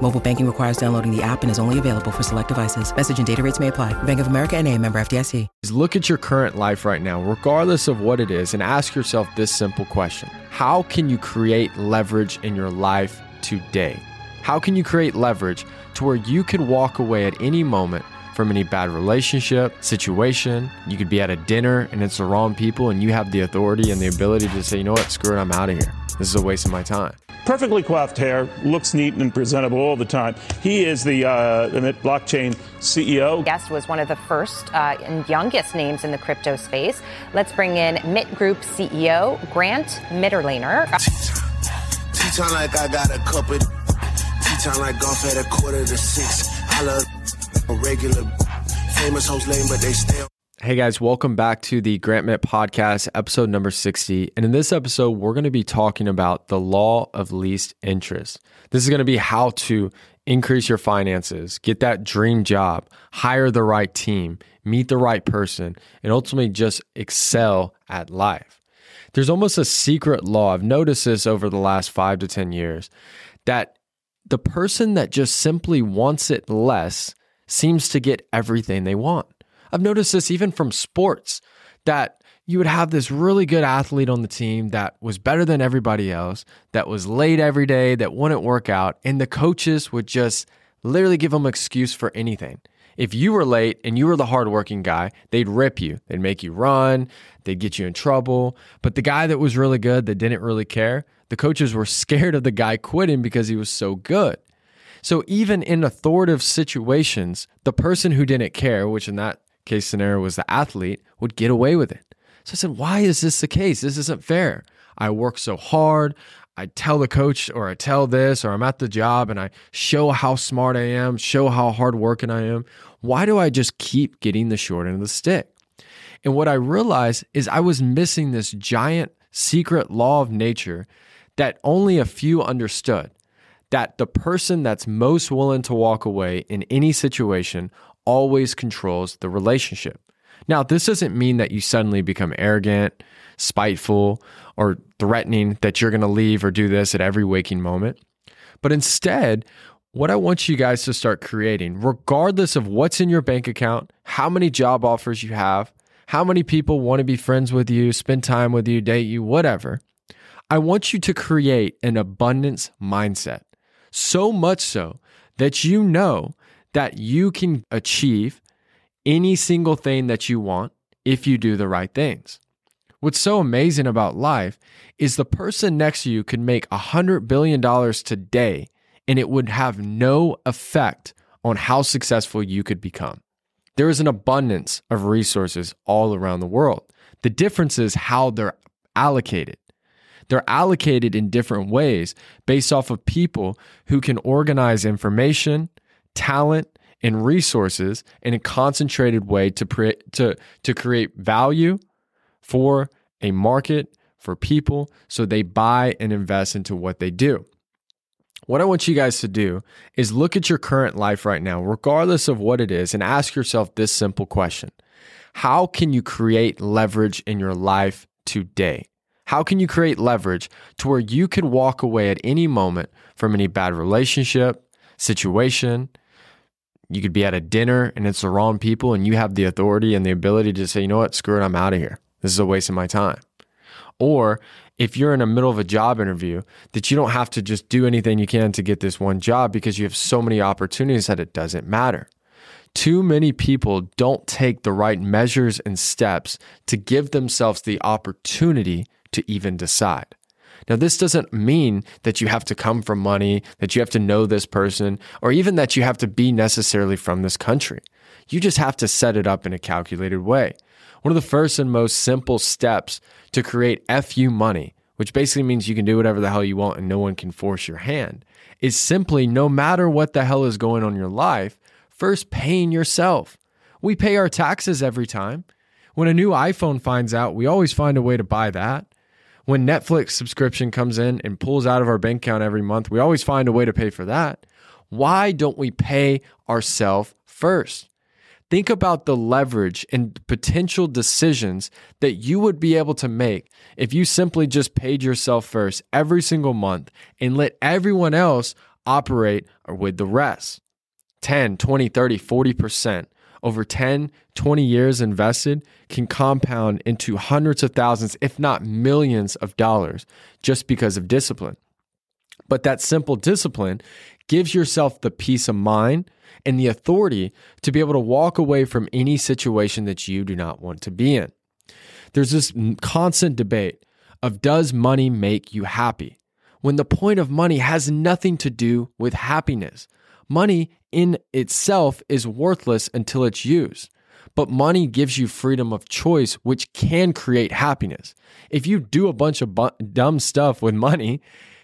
Mobile banking requires downloading the app and is only available for select devices. Message and data rates may apply. Bank of America and a member FDIC. look at your current life right now, regardless of what it is, and ask yourself this simple question How can you create leverage in your life today? How can you create leverage to where you can walk away at any moment from any bad relationship, situation? You could be at a dinner and it's the wrong people, and you have the authority and the ability to say, you know what, screw it, I'm out of here. This is a waste of my time. Perfectly coiffed hair, looks neat and presentable all the time. He is the uh, the blockchain CEO. guest was one of the first uh, and youngest names in the crypto space. Let's bring in Mitt Group CEO Grant Mitterlehner. Tea time like I got a cup of. Tea time like golf at a quarter to six. I love a regular. Famous hoes lame, but they still. Hey guys, welcome back to the Grant Mitt Podcast, episode number 60. And in this episode, we're going to be talking about the law of least interest. This is going to be how to increase your finances, get that dream job, hire the right team, meet the right person, and ultimately just excel at life. There's almost a secret law. I've noticed this over the last five to 10 years that the person that just simply wants it less seems to get everything they want. I've noticed this even from sports that you would have this really good athlete on the team that was better than everybody else, that was late every day, that wouldn't work out, and the coaches would just literally give them excuse for anything. If you were late and you were the hardworking guy, they'd rip you. They'd make you run, they'd get you in trouble. But the guy that was really good, that didn't really care, the coaches were scared of the guy quitting because he was so good. So even in authoritative situations, the person who didn't care, which in that case scenario was the athlete, would get away with it. So I said, why is this the case? This isn't fair. I work so hard. I tell the coach or I tell this or I'm at the job and I show how smart I am, show how hardworking I am. Why do I just keep getting the short end of the stick? And what I realized is I was missing this giant secret law of nature that only a few understood that the person that's most willing to walk away in any situation always controls the relationship. Now, this doesn't mean that you suddenly become arrogant, spiteful, or threatening that you're going to leave or do this at every waking moment. But instead, what I want you guys to start creating, regardless of what's in your bank account, how many job offers you have, how many people want to be friends with you, spend time with you, date you, whatever, I want you to create an abundance mindset. So much so that you know that you can achieve any single thing that you want if you do the right things. What's so amazing about life is the person next to you could make a $100 billion today and it would have no effect on how successful you could become. There is an abundance of resources all around the world. The difference is how they're allocated. They're allocated in different ways based off of people who can organize information, talent, and resources in a concentrated way to, pre- to, to create value for a market, for people, so they buy and invest into what they do. What I want you guys to do is look at your current life right now, regardless of what it is, and ask yourself this simple question How can you create leverage in your life today? How can you create leverage to where you can walk away at any moment from any bad relationship, situation? You could be at a dinner and it's the wrong people, and you have the authority and the ability to say, you know what, screw it, I'm out of here. This is a waste of my time. Or if you're in the middle of a job interview, that you don't have to just do anything you can to get this one job because you have so many opportunities that it doesn't matter. Too many people don't take the right measures and steps to give themselves the opportunity to even decide. Now, this doesn't mean that you have to come from money, that you have to know this person, or even that you have to be necessarily from this country. You just have to set it up in a calculated way. One of the first and most simple steps to create FU money, which basically means you can do whatever the hell you want and no one can force your hand, is simply no matter what the hell is going on in your life, first paying yourself. We pay our taxes every time. When a new iPhone finds out, we always find a way to buy that. When Netflix subscription comes in and pulls out of our bank account every month, we always find a way to pay for that. Why don't we pay ourselves first? Think about the leverage and potential decisions that you would be able to make if you simply just paid yourself first every single month and let everyone else operate with the rest. 10, 20, 30, 40% over 10, 20 years invested can compound into hundreds of thousands, if not millions of dollars just because of discipline. But that simple discipline gives yourself the peace of mind and the authority to be able to walk away from any situation that you do not want to be in. There's this constant debate of does money make you happy? When the point of money has nothing to do with happiness. Money in itself is worthless until it's used. But money gives you freedom of choice, which can create happiness. If you do a bunch of bu- dumb stuff with money,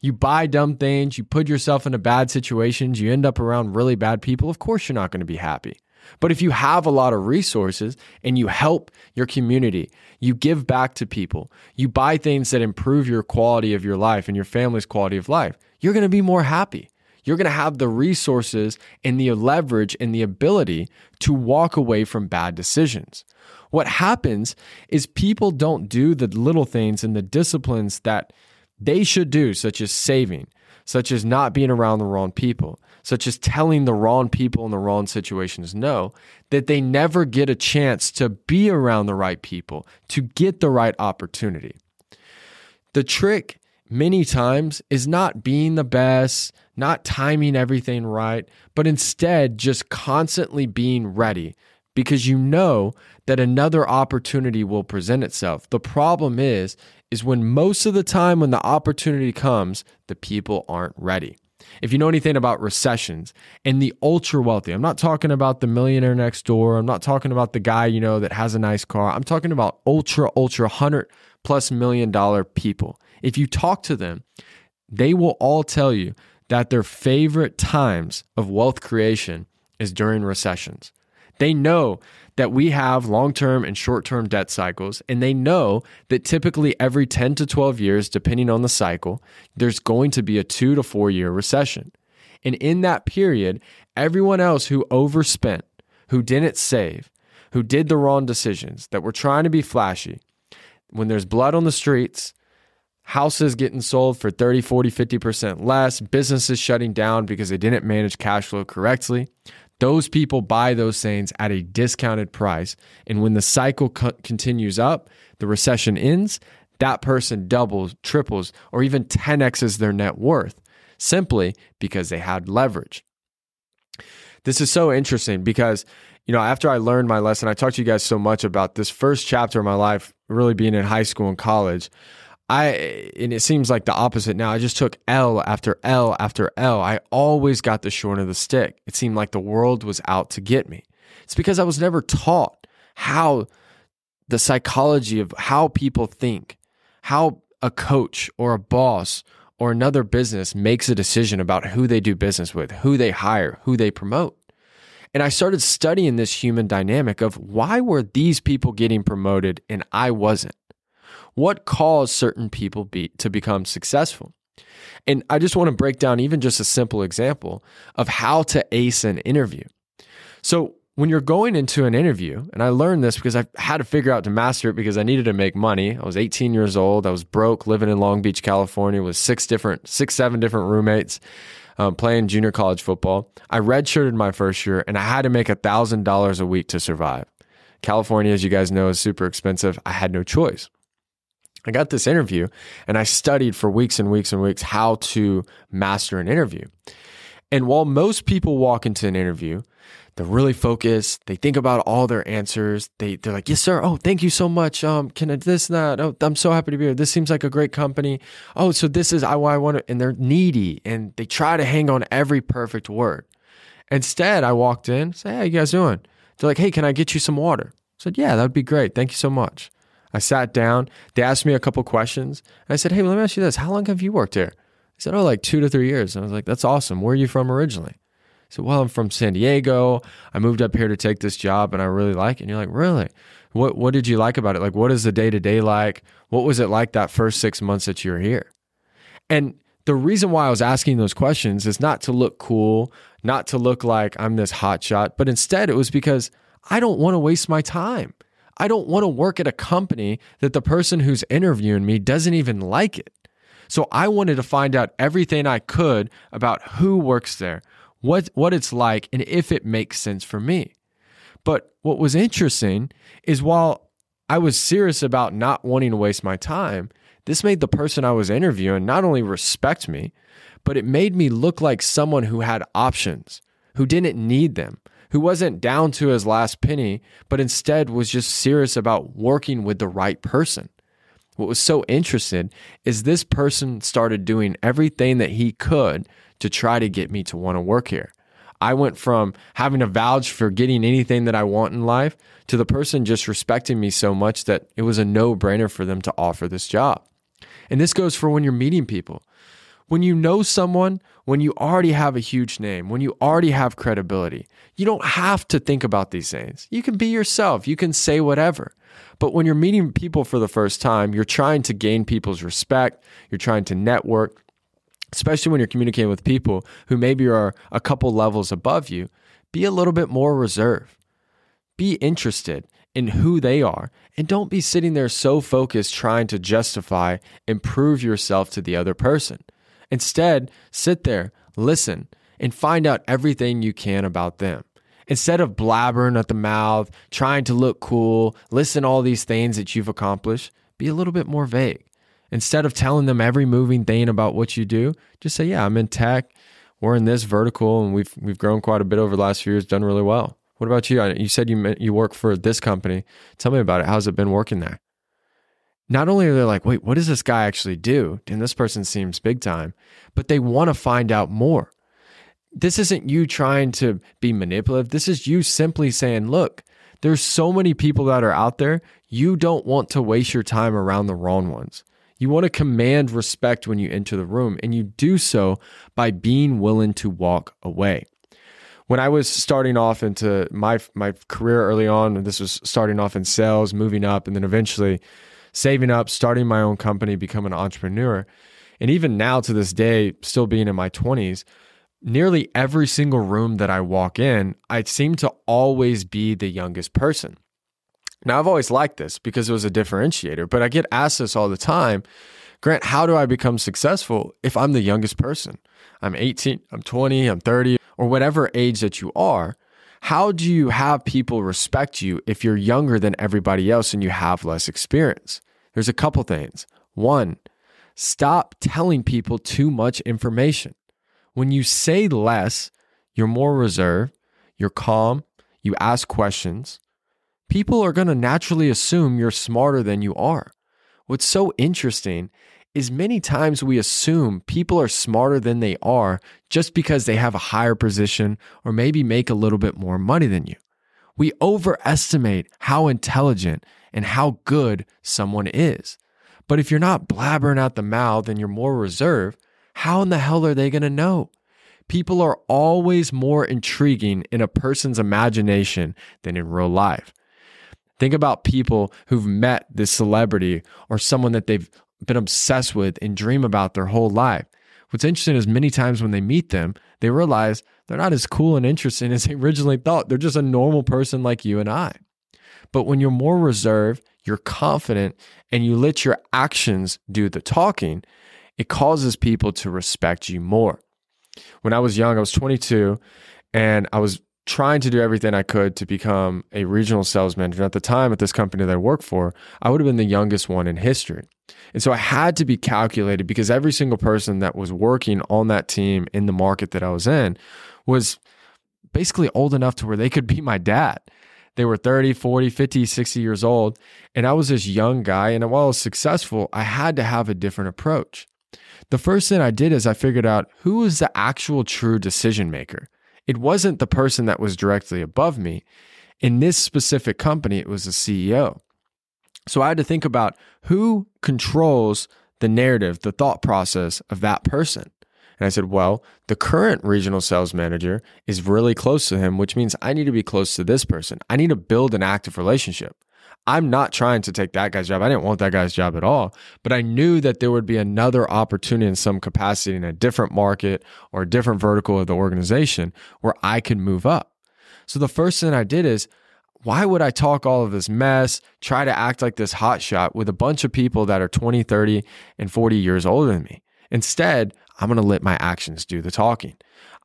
you buy dumb things, you put yourself into bad situations, you end up around really bad people, of course you're not going to be happy. But if you have a lot of resources and you help your community, you give back to people, you buy things that improve your quality of your life and your family's quality of life, you're going to be more happy. You're going to have the resources and the leverage and the ability to walk away from bad decisions. What happens is people don't do the little things and the disciplines that they should do, such as saving, such as not being around the wrong people, such as telling the wrong people in the wrong situations no, that they never get a chance to be around the right people, to get the right opportunity. The trick many times is not being the best, not timing everything right, but instead just constantly being ready because you know that another opportunity will present itself. The problem is is when most of the time when the opportunity comes, the people aren't ready. If you know anything about recessions and the ultra wealthy, I'm not talking about the millionaire next door. I'm not talking about the guy, you know, that has a nice car. I'm talking about ultra, ultra, hundred plus million dollar people. If you talk to them, they will all tell you that their favorite times of wealth creation is during recessions. They know that we have long term and short term debt cycles, and they know that typically every 10 to 12 years, depending on the cycle, there's going to be a two to four year recession. And in that period, everyone else who overspent, who didn't save, who did the wrong decisions, that were trying to be flashy, when there's blood on the streets, houses getting sold for 30, 40, 50% less, businesses shutting down because they didn't manage cash flow correctly. Those people buy those things at a discounted price. And when the cycle co- continues up, the recession ends, that person doubles, triples, or even 10x's their net worth simply because they had leverage. This is so interesting because, you know, after I learned my lesson, I talked to you guys so much about this first chapter of my life, really being in high school and college. I and it seems like the opposite now. I just took L after L after L. I always got the short of the stick. It seemed like the world was out to get me. It's because I was never taught how the psychology of how people think, how a coach or a boss or another business makes a decision about who they do business with, who they hire, who they promote. And I started studying this human dynamic of why were these people getting promoted and I wasn't? What caused certain people be, to become successful? And I just want to break down even just a simple example of how to ace an interview. So, when you're going into an interview, and I learned this because I had to figure out to master it because I needed to make money. I was 18 years old. I was broke, living in Long Beach, California, with six different, six, seven different roommates, um, playing junior college football. I redshirted my first year, and I had to make $1,000 a week to survive. California, as you guys know, is super expensive. I had no choice. I got this interview and I studied for weeks and weeks and weeks how to master an interview. And while most people walk into an interview, they're really focused. They think about all their answers. They they're like, "Yes, sir. Oh, thank you so much. Um, can I this that? Oh, I'm so happy to be here. This seems like a great company. Oh, so this is I, I want to." And they're needy and they try to hang on every perfect word. Instead, I walked in, say, "Hey, you guys doing?" They're like, "Hey, can I get you some water?" I said, "Yeah, that'd be great. Thank you so much." I sat down. They asked me a couple questions. I said, Hey, let me ask you this. How long have you worked here? He said, Oh, like two to three years. And I was like, That's awesome. Where are you from originally? He said, Well, I'm from San Diego. I moved up here to take this job and I really like it. And you're like, Really? What what did you like about it? Like what is the day to day like? What was it like that first six months that you were here? And the reason why I was asking those questions is not to look cool, not to look like I'm this hot shot, but instead it was because I don't want to waste my time. I don't want to work at a company that the person who's interviewing me doesn't even like it. So I wanted to find out everything I could about who works there, what what it's like and if it makes sense for me. But what was interesting is while I was serious about not wanting to waste my time, this made the person I was interviewing not only respect me, but it made me look like someone who had options, who didn't need them, who wasn't down to his last penny, but instead was just serious about working with the right person. What was so interesting is this person started doing everything that he could to try to get me to want to work here. I went from having to vouch for getting anything that I want in life to the person just respecting me so much that it was a no brainer for them to offer this job. And this goes for when you're meeting people. When you know someone, when you already have a huge name, when you already have credibility, you don't have to think about these things. You can be yourself, you can say whatever. But when you're meeting people for the first time, you're trying to gain people's respect, you're trying to network, especially when you're communicating with people who maybe are a couple levels above you. Be a little bit more reserved. Be interested in who they are and don't be sitting there so focused trying to justify and prove yourself to the other person. Instead, sit there, listen, and find out everything you can about them. Instead of blabbering at the mouth, trying to look cool, listen all these things that you've accomplished, be a little bit more vague. Instead of telling them every moving thing about what you do, just say, "Yeah, I'm in tech. We're in this vertical, and we've we've grown quite a bit over the last few years, done really well." What about you? You said you you work for this company. Tell me about it. How's it been working there? Not only are they like, wait, what does this guy actually do? And this person seems big time, but they want to find out more this isn't you trying to be manipulative. This is you simply saying, look, there's so many people that are out there. You don't want to waste your time around the wrong ones. You want to command respect when you enter the room, and you do so by being willing to walk away. When I was starting off into my my career early on, this was starting off in sales, moving up, and then eventually saving up, starting my own company, becoming an entrepreneur. And even now to this day, still being in my 20s, nearly every single room that I walk in, I seem to always be the youngest person. Now, I've always liked this because it was a differentiator, but I get asked this all the time Grant, how do I become successful if I'm the youngest person? I'm 18, I'm 20, I'm 30, or whatever age that you are. How do you have people respect you if you're younger than everybody else and you have less experience? There's a couple things. One, stop telling people too much information. When you say less, you're more reserved, you're calm, you ask questions. People are going to naturally assume you're smarter than you are. What's so interesting is many times we assume people are smarter than they are just because they have a higher position or maybe make a little bit more money than you. We overestimate how intelligent and how good someone is. But if you're not blabbering out the mouth and you're more reserved, how in the hell are they going to know? People are always more intriguing in a person's imagination than in real life. Think about people who've met this celebrity or someone that they've been obsessed with and dream about their whole life. What's interesting is many times when they meet them, they realize they're not as cool and interesting as they originally thought. They're just a normal person like you and I. But when you're more reserved, you're confident, and you let your actions do the talking, it causes people to respect you more. When I was young, I was 22 and I was trying to do everything I could to become a regional sales manager. At the time, at this company that I worked for, I would have been the youngest one in history. And so I had to be calculated because every single person that was working on that team in the market that I was in was basically old enough to where they could be my dad. They were 30, 40, 50, 60 years old. And I was this young guy. And while I was successful, I had to have a different approach. The first thing I did is I figured out who was the actual true decision maker. It wasn't the person that was directly above me. In this specific company, it was the CEO. So I had to think about who controls the narrative, the thought process of that person. And I said, well, the current regional sales manager is really close to him, which means I need to be close to this person. I need to build an active relationship. I'm not trying to take that guy's job. I didn't want that guy's job at all, but I knew that there would be another opportunity in some capacity in a different market or a different vertical of the organization where I could move up. So the first thing I did is, why would I talk all of this mess, try to act like this hotshot with a bunch of people that are 20, 30, and 40 years older than me? Instead, I'm going to let my actions do the talking.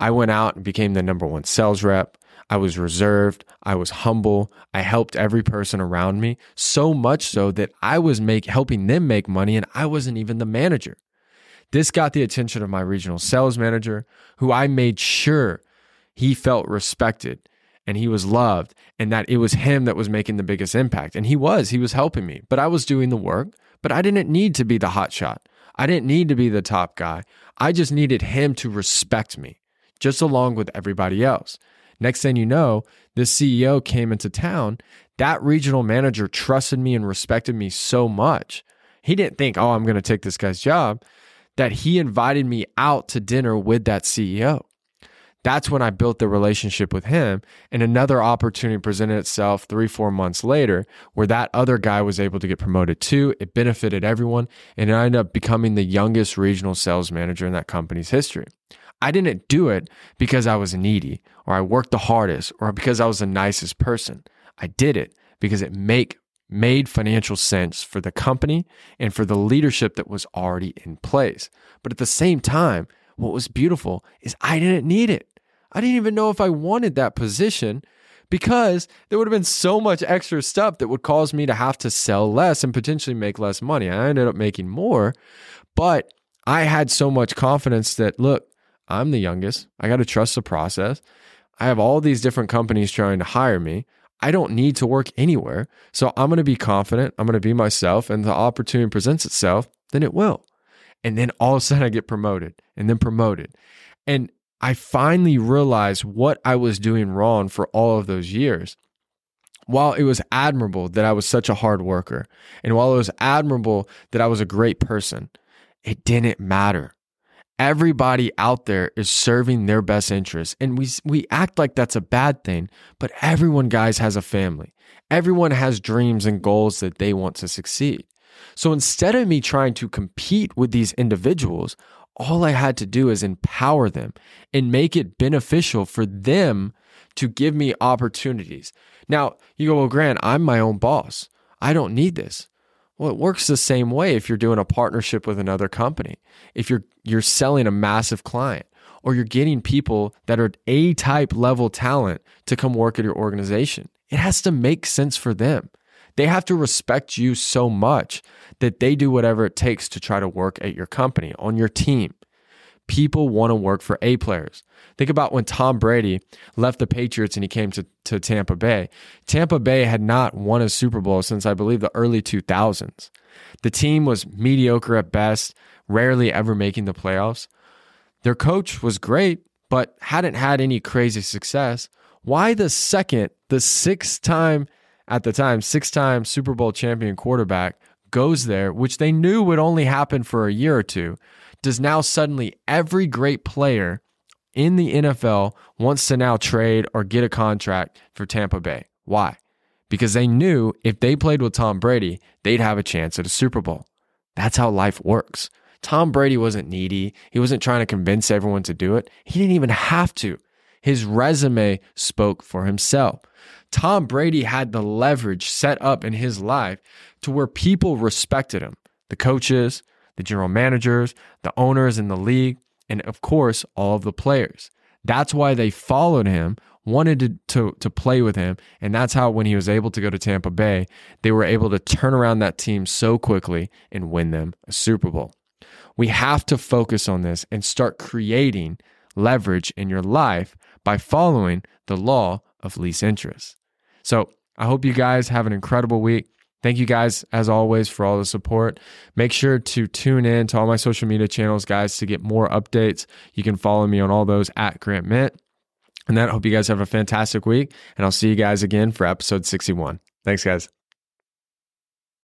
I went out and became the number one sales rep. I was reserved. I was humble. I helped every person around me so much so that I was make, helping them make money and I wasn't even the manager. This got the attention of my regional sales manager, who I made sure he felt respected and he was loved and that it was him that was making the biggest impact. And he was, he was helping me, but I was doing the work, but I didn't need to be the hot shot. I didn't need to be the top guy. I just needed him to respect me, just along with everybody else. Next thing you know, this CEO came into town. That regional manager trusted me and respected me so much. He didn't think, oh, I'm going to take this guy's job, that he invited me out to dinner with that CEO. That's when I built the relationship with him. And another opportunity presented itself three, four months later, where that other guy was able to get promoted too. It benefited everyone. And I ended up becoming the youngest regional sales manager in that company's history. I didn't do it because I was needy or I worked the hardest or because I was the nicest person. I did it because it make made financial sense for the company and for the leadership that was already in place. But at the same time, what was beautiful is I didn't need it. I didn't even know if I wanted that position because there would have been so much extra stuff that would cause me to have to sell less and potentially make less money. I ended up making more, but I had so much confidence that look, I'm the youngest. I got to trust the process. I have all these different companies trying to hire me. I don't need to work anywhere. So I'm going to be confident. I'm going to be myself. And the opportunity presents itself, then it will. And then all of a sudden I get promoted and then promoted. And I finally realized what I was doing wrong for all of those years. While it was admirable that I was such a hard worker, and while it was admirable that I was a great person, it didn't matter. Everybody out there is serving their best interests and we we act like that's a bad thing but everyone guys has a family. Everyone has dreams and goals that they want to succeed. So instead of me trying to compete with these individuals all i had to do is empower them and make it beneficial for them to give me opportunities now you go well grant i'm my own boss i don't need this well, it works the same way if you're doing a partnership with another company. If you're you're selling a massive client or you're getting people that are A type level talent to come work at your organization. It has to make sense for them. They have to respect you so much that they do whatever it takes to try to work at your company, on your team people want to work for A players. Think about when Tom Brady left the Patriots and he came to, to Tampa Bay. Tampa Bay had not won a Super Bowl since I believe the early 2000s. The team was mediocre at best, rarely ever making the playoffs. Their coach was great, but hadn't had any crazy success. Why the second, the sixth time at the time, six time Super Bowl champion quarterback goes there, which they knew would only happen for a year or two, does now suddenly every great player in the NFL wants to now trade or get a contract for Tampa Bay. Why? Because they knew if they played with Tom Brady, they'd have a chance at a Super Bowl. That's how life works. Tom Brady wasn't needy. He wasn't trying to convince everyone to do it. He didn't even have to. His resume spoke for himself. Tom Brady had the leverage set up in his life to where people respected him. The coaches, the general managers, the owners in the league, and of course, all of the players. That's why they followed him, wanted to, to, to play with him. And that's how, when he was able to go to Tampa Bay, they were able to turn around that team so quickly and win them a Super Bowl. We have to focus on this and start creating leverage in your life by following the law of least interest. So I hope you guys have an incredible week. Thank you guys, as always, for all the support. Make sure to tune in to all my social media channels, guys, to get more updates. You can follow me on all those at Grant Mitt. And that, I hope you guys have a fantastic week. And I'll see you guys again for episode 61. Thanks, guys.